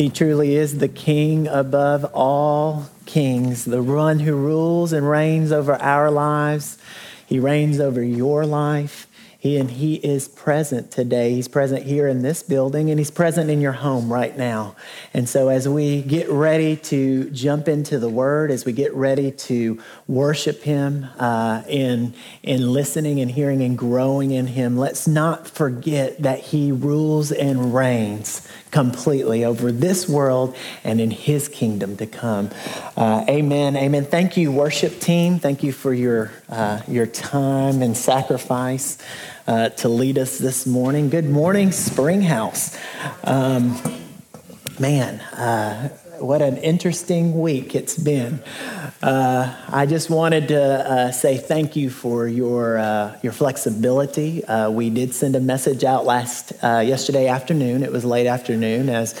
He truly is the king above all kings, the one who rules and reigns over our lives. He reigns over your life. He and He is present today. He's present here in this building and He's present in your home right now. And so, as we get ready to jump into the Word, as we get ready to worship Him uh, in, in listening and hearing and growing in Him, let's not forget that He rules and reigns completely over this world and in his kingdom to come. Uh, amen. Amen. Thank you, worship team. Thank you for your, uh, your time and sacrifice uh, to lead us this morning. Good morning, Springhouse. Um, man, uh, what an interesting week it's been. Uh, I just wanted to uh, say thank you for your uh, your flexibility. Uh, we did send a message out last uh, yesterday afternoon. It was late afternoon as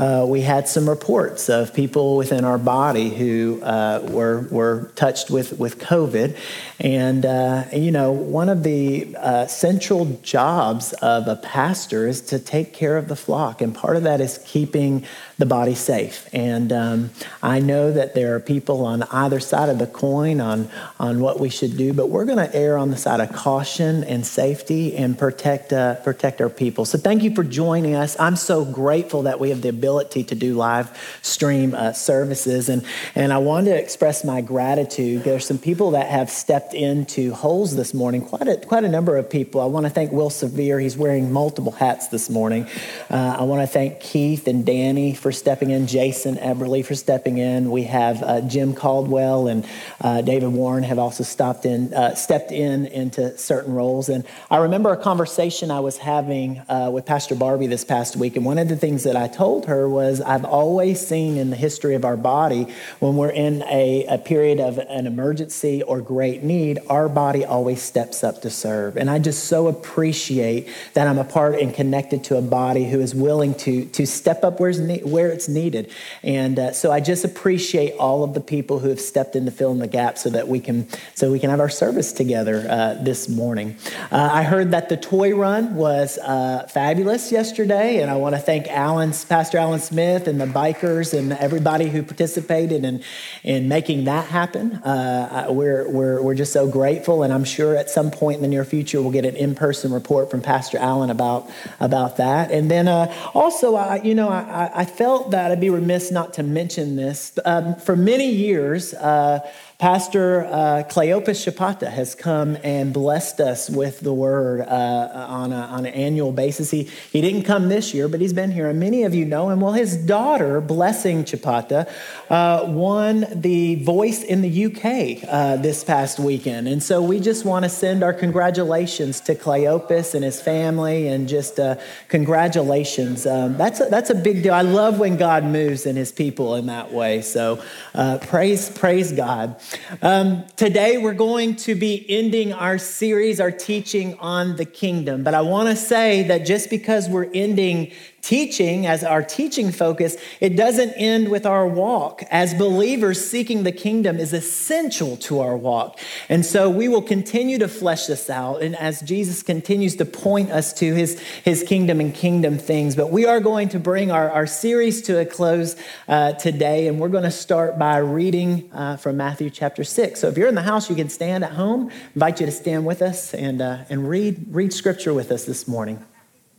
uh, we had some reports of people within our body who uh, were, were touched with, with COVID. And, uh, you know, one of the uh, central jobs of a pastor is to take care of the flock. And part of that is keeping the body safe. And um, I know that there are people on either side of the coin on, on what we should do, but we're going to err on the side of caution and safety and protect, uh, protect our people. So thank you for joining us. I'm so grateful that we have the ability to do live stream uh, services. And, and I want to express my gratitude. There's some people that have stepped into holes this morning, quite a, quite a number of people. I want to thank Will Severe. He's wearing multiple hats this morning. Uh, I want to thank Keith and Danny for stepping in, Jason Eberly for stepping in. We have uh, Jim Caldwell and uh, David Warren have also stopped in, uh, stepped in into certain roles. And I remember a conversation I was having uh, with Pastor Barbie this past week. And one of the things that I told her was I've always seen in the history of our body when we're in a, a period of an emergency or great need, our body always steps up to serve. And I just so appreciate that I'm a part and connected to a body who is willing to, to step up where's ne- where it's needed. And uh, so I just appreciate all of the people who have stepped in to fill in the gap so that we can, so we can have our service together uh, this morning. Uh, I heard that the toy run was uh, fabulous yesterday, and I want to thank Alan's Pastor Alan Smith and the bikers and everybody who participated in, in making that happen. Uh, we're, we're, we're just so grateful, and I'm sure at some point in the near future we'll get an in-person report from Pastor Alan about, about that. And then uh, also, I, you know, I, I felt that I'd be remiss not to mention this. Um, for many years, uh, Pastor uh, Cleopas Chitapa has come and blessed us with the word uh, on, a, on an annual basis. He, he didn't come this year, but he's been here, and many of you know him. Well, his daughter, Blessing Chitapa, uh, won the Voice in the UK uh, this past weekend. And so we just want to send our congratulations to Cleopas and his family, and just uh, congratulations. Um, that's, a, that's a big deal. I love when God moves in his people in that way. So uh, praise, praise God. Um, today, we're going to be ending our series, our teaching on the kingdom. But I want to say that just because we're ending teaching as our teaching focus, it doesn't end with our walk. As believers, seeking the kingdom is essential to our walk. And so we will continue to flesh this out. And as Jesus continues to point us to his, his kingdom and kingdom things, but we are going to bring our, our series to a close uh, today. And we're going to start by reading uh, from Matthew chapter 6. So if you're in the house, you can stand at home. I invite you to stand with us and, uh, and read, read scripture with us this morning.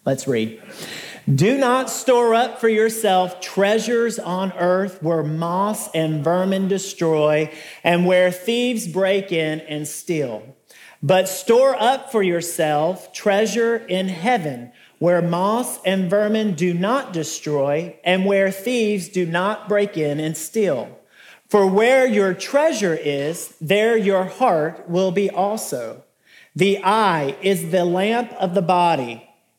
Let's read. Do not store up for yourself treasures on earth where moss and vermin destroy and where thieves break in and steal. But store up for yourself treasure in heaven where moss and vermin do not destroy and where thieves do not break in and steal. For where your treasure is, there your heart will be also. The eye is the lamp of the body.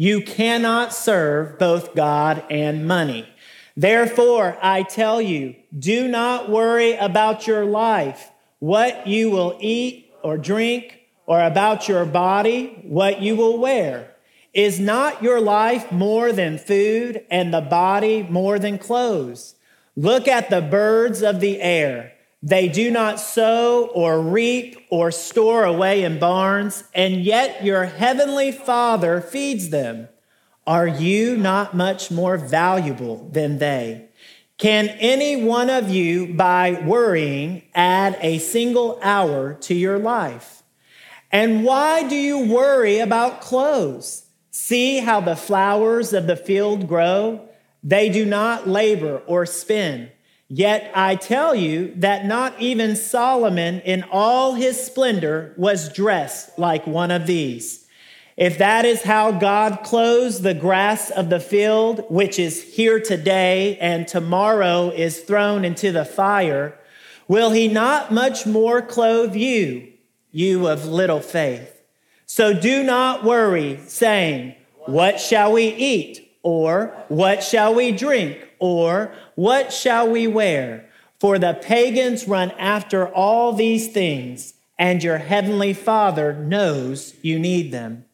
You cannot serve both God and money. Therefore, I tell you, do not worry about your life, what you will eat or drink, or about your body, what you will wear. Is not your life more than food, and the body more than clothes? Look at the birds of the air. They do not sow or reap or store away in barns, and yet your heavenly Father feeds them. Are you not much more valuable than they? Can any one of you, by worrying, add a single hour to your life? And why do you worry about clothes? See how the flowers of the field grow? They do not labor or spin. Yet I tell you that not even Solomon in all his splendor was dressed like one of these. If that is how God clothes the grass of the field, which is here today and tomorrow is thrown into the fire, will he not much more clothe you, you of little faith? So do not worry, saying, What shall we eat? Or what shall we drink? Or what shall we wear? For the pagans run after all these things, and your heavenly Father knows you need them.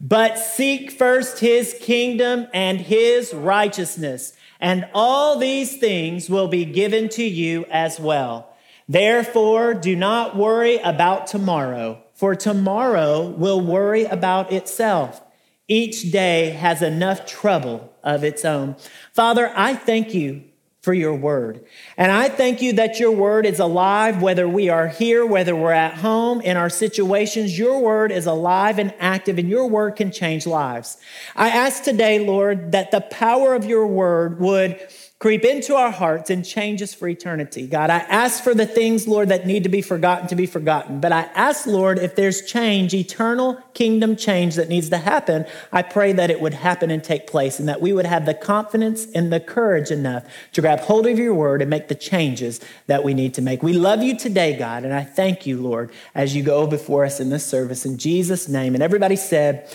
But seek first his kingdom and his righteousness, and all these things will be given to you as well. Therefore, do not worry about tomorrow, for tomorrow will worry about itself. Each day has enough trouble of its own. Father, I thank you for your word. And I thank you that your word is alive, whether we are here, whether we're at home, in our situations. Your word is alive and active, and your word can change lives. I ask today, Lord, that the power of your word would creep into our hearts and change us for eternity. God, I ask for the things, Lord, that need to be forgotten to be forgotten. But I ask, Lord, if there's change, eternal kingdom change that needs to happen, I pray that it would happen and take place and that we would have the confidence and the courage enough to grab hold of your word and make the changes that we need to make. We love you today, God, and I thank you, Lord, as you go before us in this service in Jesus' name. And everybody said,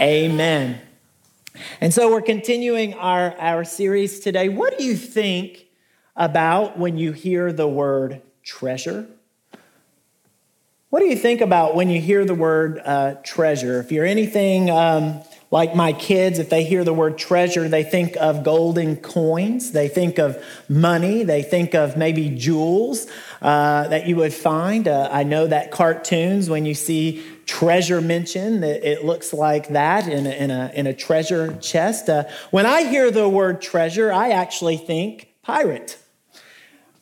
Amen. Amen. And so we're continuing our, our series today. What do you think about when you hear the word treasure? What do you think about when you hear the word uh, treasure? If you're anything um, like my kids, if they hear the word treasure, they think of golden coins, they think of money, they think of maybe jewels uh, that you would find. Uh, I know that cartoons, when you see treasure mentioned, it looks like that in a, in a, in a treasure chest. Uh, when I hear the word treasure, I actually think pirate.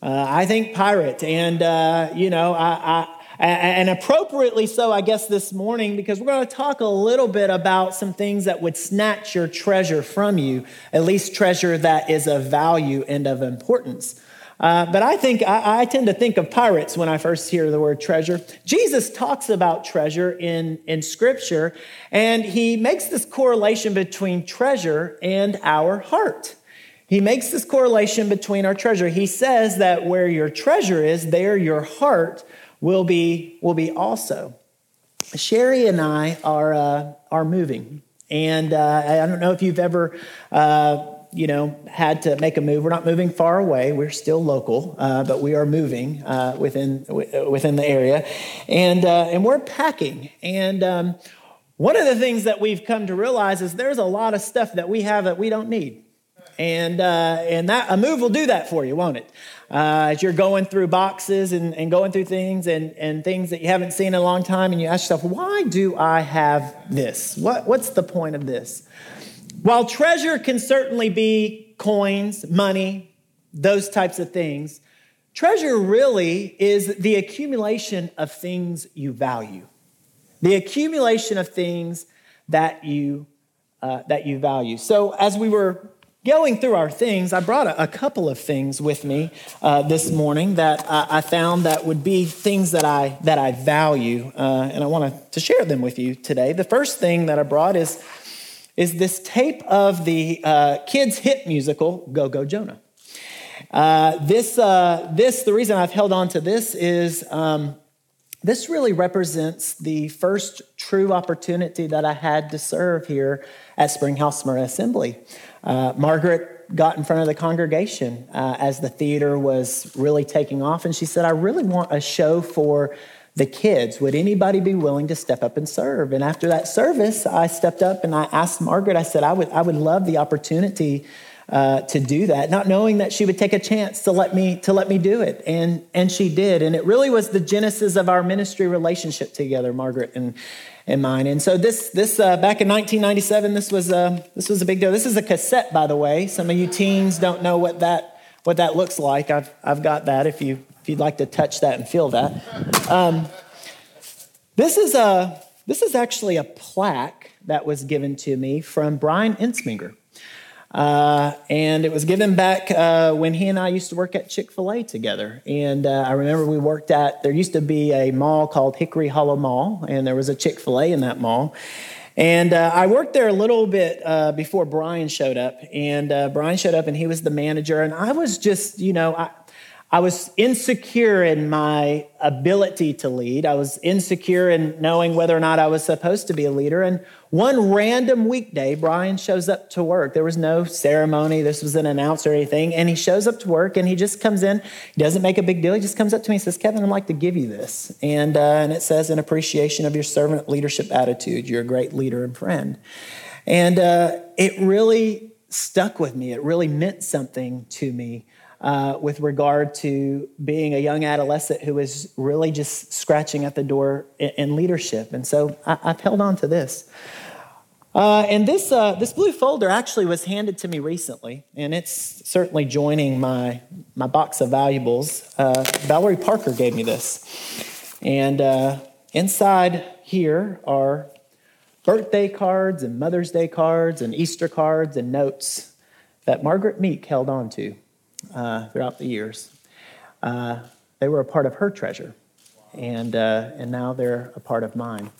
Uh, I think pirate. And, uh, you know, I and appropriately so, I guess, this morning, because we're going to talk a little bit about some things that would snatch your treasure from you, at least treasure that is of value and of importance. Uh, but I think I, I, tend to think of pirates when I first hear the word treasure. Jesus talks about treasure in, in Scripture, and he makes this correlation between treasure and our heart. He makes this correlation between our treasure. He says that where your treasure is, there your heart will be, will be also. Sherry and I are, uh, are moving. And uh, I don't know if you've ever, uh, you know, had to make a move. We're not moving far away. We're still local, uh, but we are moving uh, within, within the area. And, uh, and we're packing. And um, one of the things that we've come to realize is there's a lot of stuff that we have that we don't need. And, and that, a move will do that for you, won't it? Uh, as you're going through boxes and, and going through things and, and things that you haven't seen in a long time, and you ask yourself, why do I have this? What, what's the point of this? While treasure can certainly be coins, money, those types of things, treasure really is the accumulation of things you value, the accumulation of things that you uh, that you value. So, as we were going through our things, I brought a, a couple of things with me uh, this morning that I, I, found that would be things that I that I value, uh, and I want to share them with you today. The first thing that I brought is is this tape of the uh, kids' hit musical "Go Go Jonah." Uh, this uh, this the reason I've held on to this is. Um, this really represents the first true opportunity that I had to serve here at Springhouse Smyrna Assembly. Uh, Margaret Margaret got in front of the congregation uh, as the theater was really taking off, and she said, I really want a show for the kids. Would anybody be willing to step up and serve? And after that service, I stepped up and I asked Margaret, I said, I would, I would love the opportunity uh, to do that, not knowing that she would take a chance to let me to let me do it, and and she did, and it really was the genesis of our ministry relationship together, Margaret and and mine. And so this this uh, back in 1997, this was a uh, this was a big deal. This is a cassette, by the way. Some of you teens don't know what that what that looks like. I've I've got that. If you if you'd like to touch that and feel that, um, this is a this is actually a plaque that was given to me from Brian Ensminger. Uh, and it was given back uh, when he and I used to work at Chick fil A together. And uh, I remember we worked at, there used to be a mall called Hickory Hollow Mall, and there was a Chick fil A in that mall. And uh, I worked there a little bit uh, before Brian showed up. And Brian showed up, and he was the manager. And I was just, you know, I, I was insecure in my ability to lead. I was insecure in knowing whether or not I was supposed to be a leader. And one random weekday, Brian shows up to work. There was no ceremony, this was an announce or anything. And he shows up to work and he just comes in. He doesn't make a big deal. He just comes up to me and says, Kevin, I'd like to give you this. And, uh, and it says, in appreciation of your servant leadership attitude, you're a great leader and friend. And uh, it really stuck with me. It really meant something to me uh, with regard to being a young adolescent who was really just scratching at the door in, in leadership. And so I, have held on to this. Uh, and this, uh, this blue folder actually was handed to me recently, and it's certainly joining my, my box of valuables. Uh, Valerie Parker gave me this. And uh, inside here are birthday cards and Mother's Day cards and Easter cards and notes that Margaret Meek held on to uh, throughout the years. Uh, they were a part of her treasure, and, uh, and now they're a part of mine.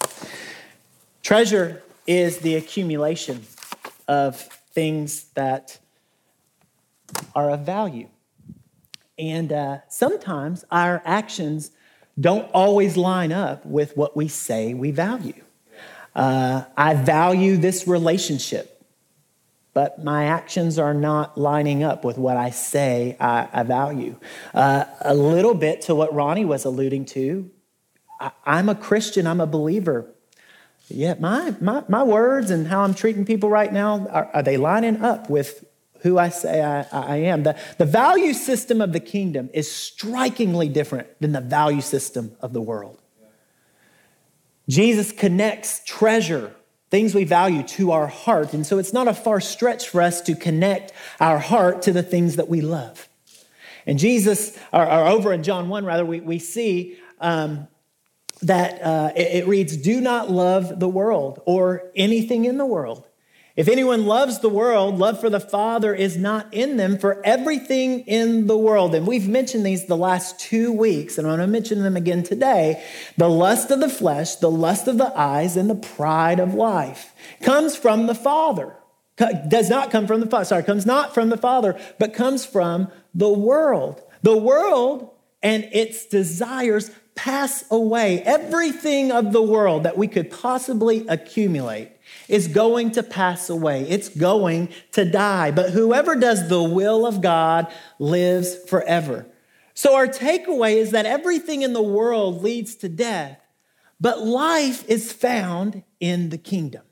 Treasure is the accumulation of things that are of value. And uh, sometimes our actions don't always line up with what we say we value. Uh, I value this relationship but my actions are not lining up with what I say I, I value. Uh, a little bit to what Ronnie was alluding to. I, I'm a Christian, I'm a believer. Yet my, my, my words and how I'm treating people right now, are, are they lining up with who I say I, I am? The, the value system of the kingdom is strikingly different than the value system of the world. Jesus connects treasure things we value to our heart. And so it's not a far stretch for us to connect our heart to the things that we love. And Jesus, or, or over in John 1, rather, we, we see um, that uh, it, it reads, Do not love the world or anything in the world. If anyone loves the world, love for the Father is not in them for everything in the world. And we've mentioned these the last two weeks, and I'm going to mention them again today. The lust of the flesh, the lust of the eyes, and the pride of life comes from the Father. Does not come from the Father, sorry, comes not from the Father, but comes from the world. The world and its desires pass away. Everything of the world that we could possibly accumulate is going to pass away. It's going to die. But whoever does the will of God lives forever. So, our takeaway is that everything in the world leads to death, but life is found in the kingdom.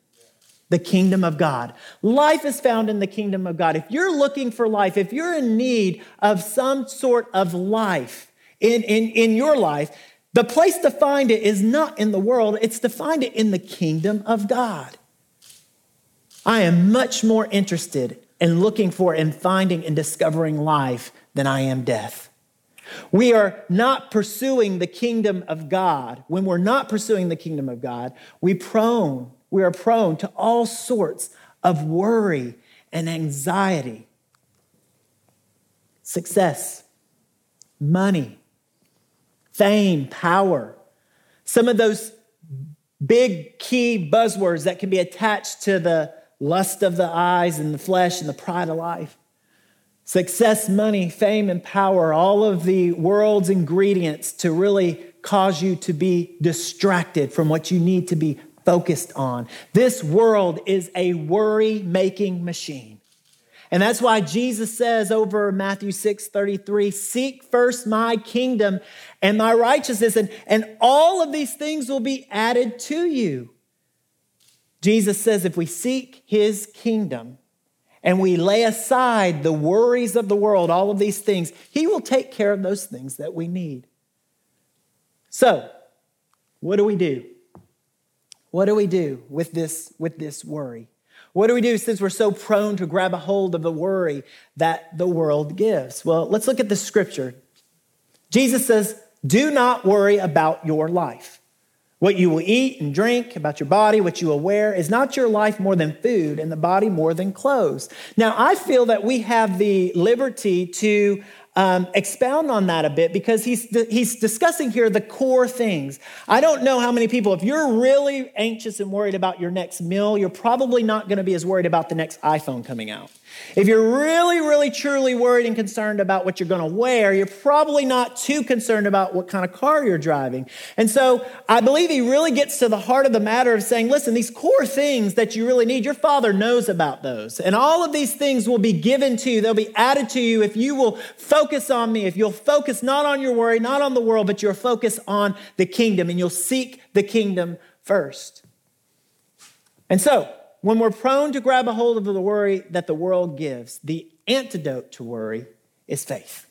The kingdom of God. Life is found in the kingdom of God. If you're looking for life, if you're in need of some sort of life in, in, in your life, the place to find it is not in the world, it's to find it in the kingdom of God. I am much more interested in looking for and finding and discovering life than I am death. We are not pursuing the kingdom of God. When we're not pursuing the kingdom of God, we prone, we are prone to all sorts of worry and anxiety. Success, money, fame, power. Some of those big key buzzwords that can be attached to the lust of the eyes and the flesh and the pride of life. Success, money, fame, and power, all of the world's ingredients to really cause you to be distracted from what you need to be focused on. This world is a worry making machine. And that's why Jesus says over Matthew 6 33, seek first my kingdom and my righteousness, and, and all of these things will be added to you. Jesus says if we seek his kingdom and we lay aside the worries of the world, all of these things, he will take care of those things that we need. So, what do we do? What do we do with this, with this worry? What do we do since we're so prone to grab a hold of the worry that the world gives? Well, let's look at the scripture. Jesus says, Do not worry about your life. What you will eat and drink, about your body, what you will wear, is not your life more than food and the body more than clothes. Now, I feel that we have the liberty to um, expound on that a bit because he's, he's discussing here the core things. I don't know how many people, if you're really anxious and worried about your next meal, you're probably not going to be as worried about the next iPhone coming out. If you're really, really, truly worried and concerned about what you're going to wear, you're probably not too concerned about what kind of car you're driving. And so I believe he really gets to the heart of the matter of saying, listen, these core things that you really need, your father knows about those. And all of these things will be given to you, they'll be added to you if you will focus on me, if you'll focus not on your worry, not on the world, but you'll focus on the kingdom and you'll seek the kingdom first. And so, when we're prone to grab a hold of the worry that the world gives, the antidote to worry is faith.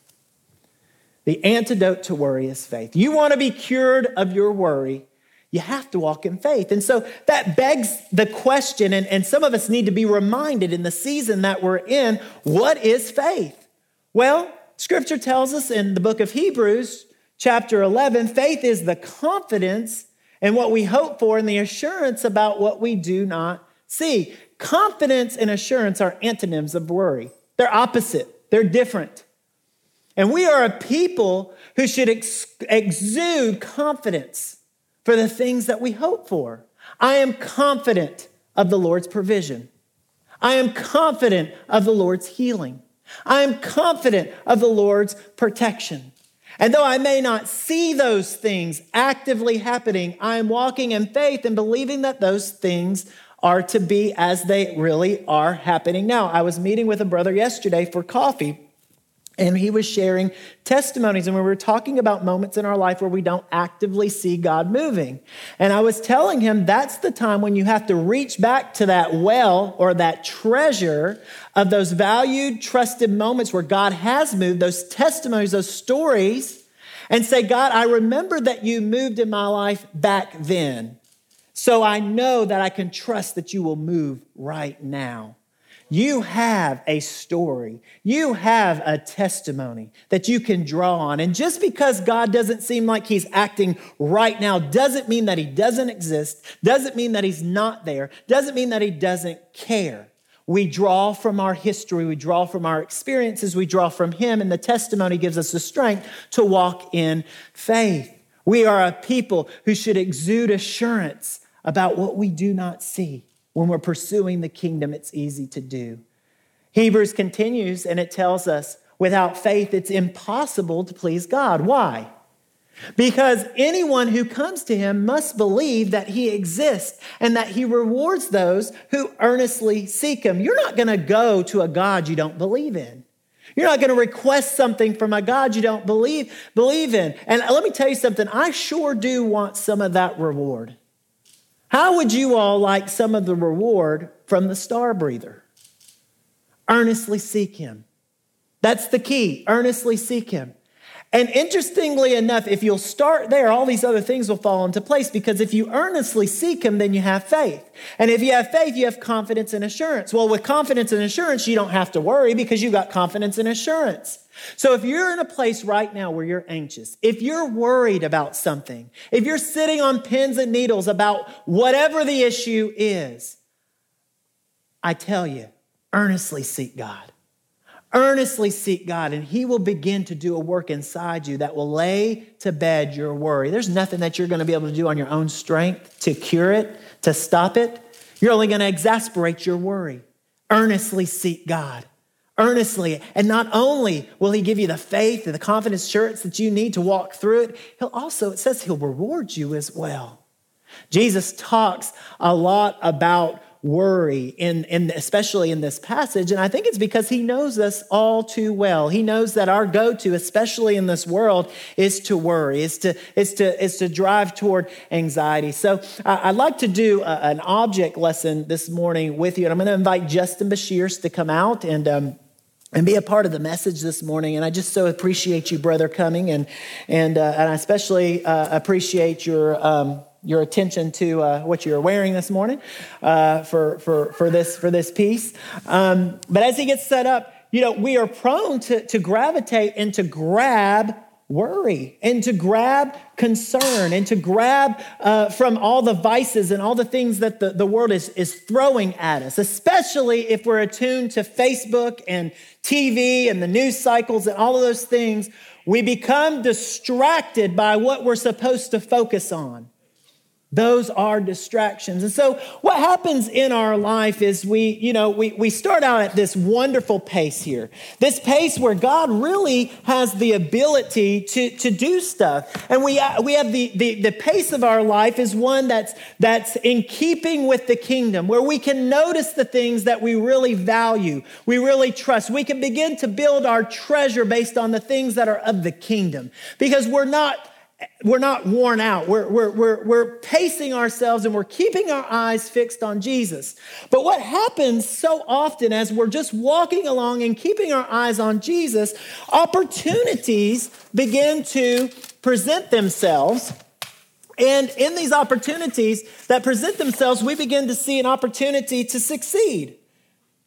The antidote to worry is faith. You want to be cured of your worry, you have to walk in faith. And so that begs the question, and, and some of us need to be reminded in the season that we're in what is faith? Well, scripture tells us in the book of Hebrews, chapter 11, faith is the confidence in what we hope for and the assurance about what we do not See, confidence and assurance are antonyms of worry. They're opposite, they're different. And we are a people who should ex- exude confidence for the things that we hope for. I am confident of the Lord's provision. I am confident of the Lord's healing. I am confident of the Lord's protection. And though I may not see those things actively happening, I am walking in faith and believing that those things are to be as they really are happening now. I was meeting with a brother yesterday for coffee, and he was sharing testimonies, and we were talking about moments in our life where we don't actively see God moving. And I was telling him that's the time when you have to reach back to that well or that treasure of those valued, trusted moments where God has moved, those testimonies, those stories, and say, God, I remember that you moved in my life back then. So I know that I can trust that you will move right now. You have a story. You have a testimony that you can draw on. And just because God doesn't seem like he's acting right now doesn't mean that he doesn't exist, doesn't mean that he's not there, doesn't mean that he doesn't care. We draw from our history, we draw from our experiences, we draw from him, and the testimony gives us the strength to walk in faith. We are a people who should exude assurance about what we do not see. When we're pursuing the kingdom, it's easy to do. Hebrews continues and it tells us without faith, it's impossible to please God. Why? Because anyone who comes to him must believe that he exists and that he rewards those who earnestly seek him. You're not going to go to a God you don't believe in. You're not going to request something from a God you don't believe, believe in. And let me tell you something, I sure do want some of that reward. How would you all like some of the reward from the star breather? Earnestly seek him. That's the key. Earnestly seek him. And interestingly enough, if you'll start there, all these other things will fall into place because if you earnestly seek Him, then you have faith. And if you have faith, you have confidence and assurance. Well, with confidence and assurance, you don't have to worry because you've got confidence and assurance. So if you're in a place right now where you're anxious, if you're worried about something, if you're sitting on pins and needles about whatever the issue is, I tell you, earnestly seek God. Earnestly seek God, and He will begin to do a work inside you that will lay to bed your worry. There's nothing that you're going to be able to do on your own strength to cure it, to stop it. You're only going to exasperate your worry. Earnestly seek God earnestly. And not only will he give you the faith and the confidence assurance that you need to walk through it, he'll also, it says he'll reward you as well. Jesus talks a lot about worry, in, in, especially in this passage. And I think it's because he knows us all too well. He knows that our go to, especially in this world, is to worry, is to, is to, is to drive toward anxiety. So uh, I'd like to do a, an object lesson this morning with you. And I'm going to invite Justin Bashirs to come out and. Um, and be a part of the message this morning. And I just so appreciate you, brother, coming, and and uh, and I especially uh, appreciate your. Um, your attention to uh, what you're wearing this morning uh, for, for, for, this, for this piece. Um, but as he gets set up, you know, we are prone to, to gravitate and to grab worry and to grab concern and to grab uh, from all the vices and all the things that the, the world is, is throwing at us, especially if we're attuned to Facebook and TV and the news cycles and all of those things. We become distracted by what we're supposed to focus on. Those are distractions. And so what happens in our life is we, you know, we, we start out at this wonderful pace here. This pace where God really has the ability to, to do stuff. And we, uh, we have the, the, the pace of our life is one that's, that's in keeping with the kingdom, where we can notice the things that we really value, we really trust. We can begin to build our treasure based on the things that are of the kingdom because we're not we're not worn out. We're, we're, we're, we're pacing ourselves and we're keeping our eyes fixed on Jesus. But what happens so often as we're just walking along and keeping our eyes on Jesus, opportunities begin to present themselves. And in these opportunities that present themselves, we begin to see an opportunity to succeed.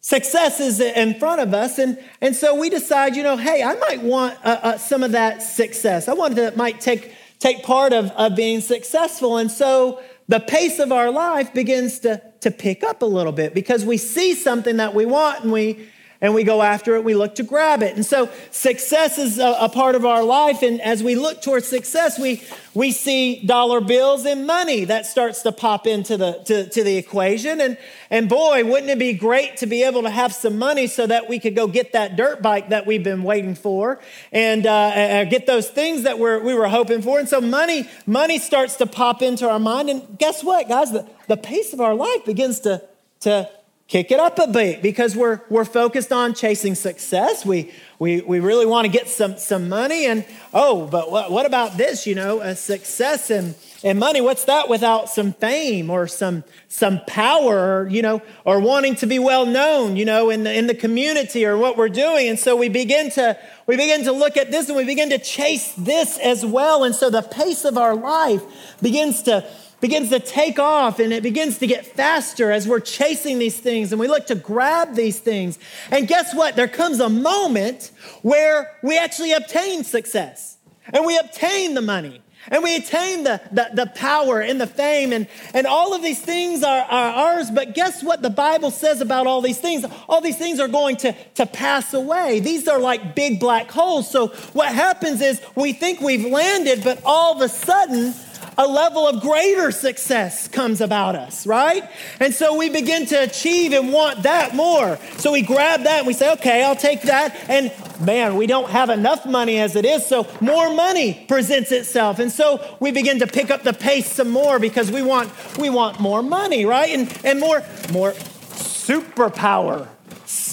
Success is in front of us. And, and so we decide, you know, hey, I might want uh, uh, some of that success. I want to, might take take part of, of being successful. And so the pace of our life begins to, to pick up a little bit because we see something that we want and we and we go after it, we look to grab it. And so success is a, a, part of our life. And as we look towards success, we, we see dollar bills and money that starts to pop into the, to, to the equation. And, and boy, wouldn't it be great to be able to have some money so that we could go get that dirt bike that we've been waiting for and uh, get those things that we're, we were hoping for. And so money, money starts to pop into our mind. And guess what, guys? The, the pace of our life begins to, to kick it up a bit because we're, we're focused on chasing success. We, we, we really want to get some, some money. And oh, but what, what about this? You know, a success and, and money, what's that without some fame or some, some power, or, you know, or wanting to be well known, you know, in the, in the community or what we're doing. And so we begin to, we begin to look at this and we begin to chase this as well. And so the pace of our life begins to, begins to take off and it begins to get faster as we're chasing these things and we look to grab these things. And guess what? There comes a moment where we actually obtain success and we obtain the money and we attain the, the, the, power and the fame and, and all of these things are, are ours but guess what the bible says about all these things all these things are going to, to pass away these are like big black holes so what happens is we think we've landed but all of a sudden a level of greater success comes about us, right? And so we begin to achieve and want that more. So we grab that and we say, okay, I'll take that. And man, we don't have enough money as it is, so more money presents itself. And so we begin to pick up the pace some more because we want we want more money, right? And and more more superpower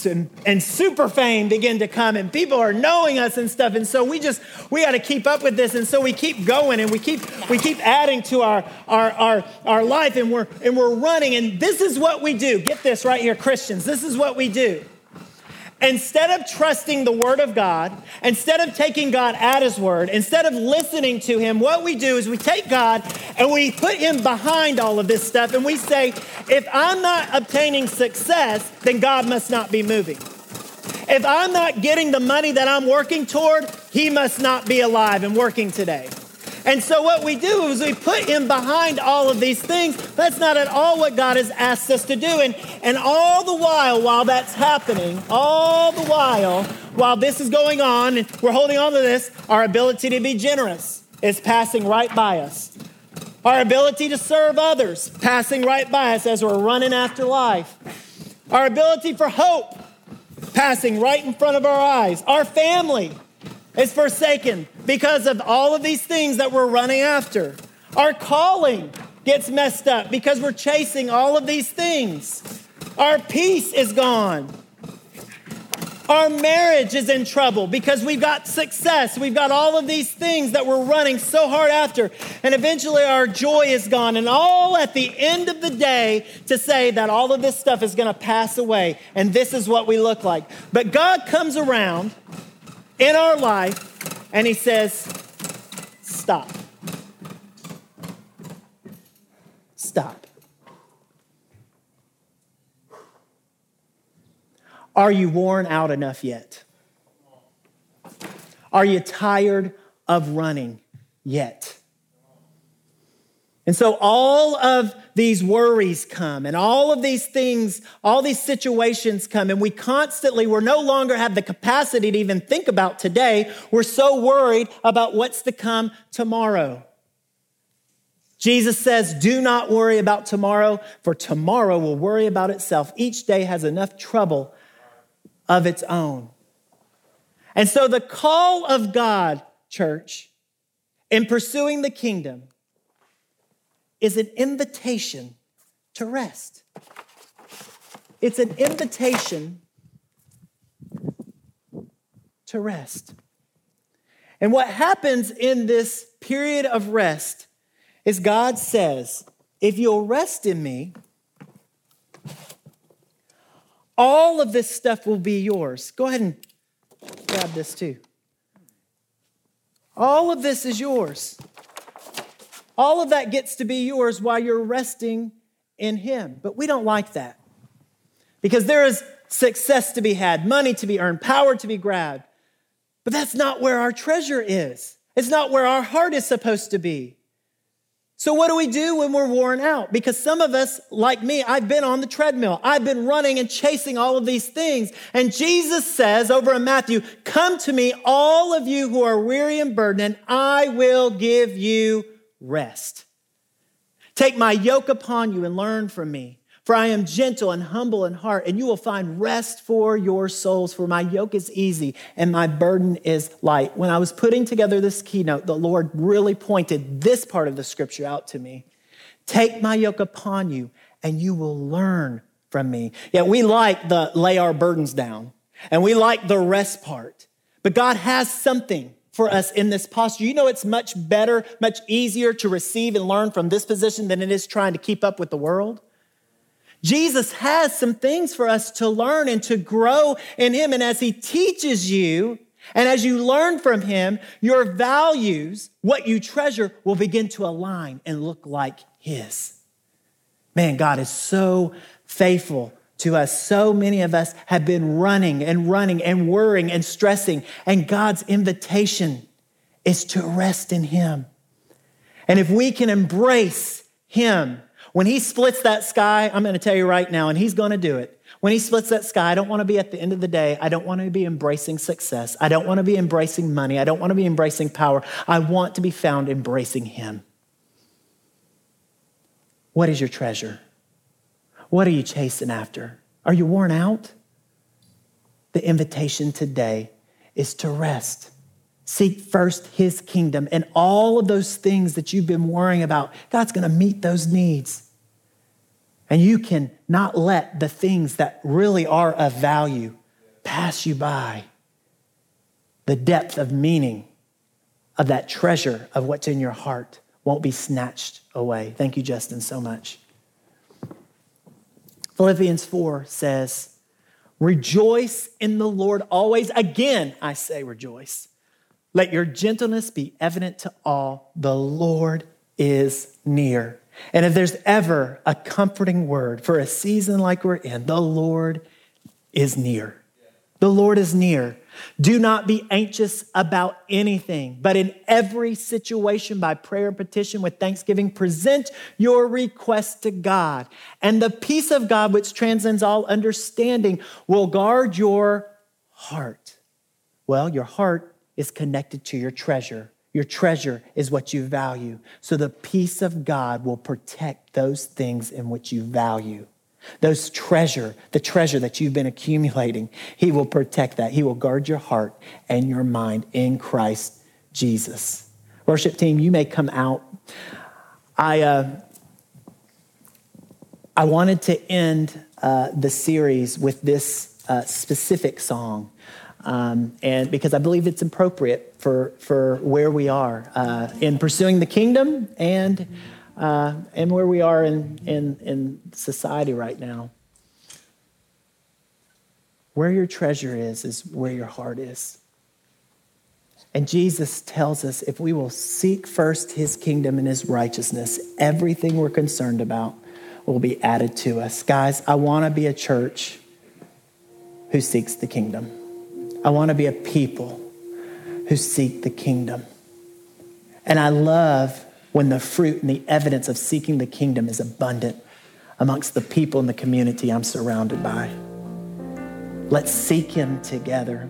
and, and super fame begin to come and people are knowing us and stuff. And so we just we got to keep up with this. And so we keep going and we keep we keep adding to our our our, our life and we're and we're running. And this is what we do. Get this right here christians. This is what we do Instead of trusting the word of God, instead of taking God at his word, instead of listening to him, what we do is we take God and we put him behind all of this stuff and we say, if I'm not obtaining success, then God must not be moving. If I'm not getting the money that I'm working toward, he must not be alive and working today. And so what we do is we put him behind all of these things. That's not at all what God has asked us to do. And, and all the while, while that's happening, all the while, while this is going on, and we're holding on to this, our ability to be generous is passing right by us. Our ability to serve others passing right by us as we're running after life. Our ability for hope passing right in front of our eyes. Our family is forsaken because of all of these things that we're running after. Our calling gets messed up because we're chasing all of these things. Our peace is gone. Our marriage is in trouble because we've got success. We've got all of these things that we're running so hard after. And eventually our joy is gone. And all at the end of the day to say that all of this stuff is going to pass away. And this is what we look like. But God comes around in our life and He says, Stop. Stop. Are you worn out enough yet? Are you tired of running yet? And so all of these worries come and all of these things, all these situations come, and we constantly, we're no longer have the capacity to even think about today. We're so worried about what's to come tomorrow. Jesus says, Do not worry about tomorrow, for tomorrow will worry about itself. Each day has enough trouble of its own. And so, the call of God, church, in pursuing the kingdom is an invitation to rest. It's an invitation to rest. And what happens in this period of rest is God says, if you'll rest in me, all of this stuff will be yours. Go ahead and grab this too. All of this is yours. All of that gets to be yours while you're resting in Him. But we don't like that because there is success to be had, money to be earned, power to be grabbed. But that's not where our treasure is. It's not where our heart is supposed to be. So, what do we do when we're worn out? Because some of us, like me, I've been on the treadmill. I've been running and chasing all of these things. And Jesus says over in Matthew, Come to me, all of you who are weary and burdened, and I will give you rest. Take my yoke upon you and learn from me. For I am gentle and humble in heart, and you will find rest for your souls. For my yoke is easy and my burden is light. When I was putting together this keynote, the Lord really pointed this part of the scripture out to me. Take my yoke upon you, and you will learn from me. Yeah, we like the lay our burdens down, and we like the rest part. But God has something for us in this posture. You know, it's much better, much easier to receive and learn from this position than it is trying to keep up with the world. Jesus has some things for us to learn and to grow in Him. And as He teaches you, and as you learn from Him, your values, what you treasure, will begin to align and look like His. Man, God is so faithful to us. So many of us have been running and running and worrying and stressing, and God's invitation is to rest in Him. And if we can embrace Him, when he splits that sky, I'm going to tell you right now, and he's going to do it. When he splits that sky, I don't want to be at the end of the day, I don't want to be embracing success. I don't want to be embracing money. I don't want to be embracing power. I want to be found embracing him. What is your treasure? What are you chasing after? Are you worn out? The invitation today is to rest. Seek first his kingdom and all of those things that you've been worrying about. God's going to meet those needs. And you can not let the things that really are of value pass you by. The depth of meaning of that treasure of what's in your heart won't be snatched away. Thank you, Justin, so much. Philippians 4 says, Rejoice in the Lord always. Again, I say rejoice. Let your gentleness be evident to all. The Lord is near. And if there's ever a comforting word for a season like we're in, the Lord is near. The Lord is near. Do not be anxious about anything, but in every situation, by prayer and petition with thanksgiving, present your requests to God. And the peace of God, which transcends all understanding, will guard your heart. Well, your heart is connected to your treasure. Your treasure is what you value. So the peace of God will protect those things in which you value. Those treasure, the treasure that you've been accumulating, He will protect that. He will guard your heart and your mind in Christ Jesus. Worship team, you may come out. I, uh, I wanted to end uh, the series with this uh, specific song. Um, and because I believe it's appropriate for, for where we are uh, in pursuing the kingdom and, uh, and where we are in, in, in society right now. Where your treasure is, is where your heart is. And Jesus tells us if we will seek first his kingdom and his righteousness, everything we're concerned about will be added to us. Guys, I want to be a church who seeks the kingdom. I want to be a people who seek the kingdom. And I love when the fruit and the evidence of seeking the kingdom is abundant amongst the people in the community I'm surrounded by. Let's seek him together.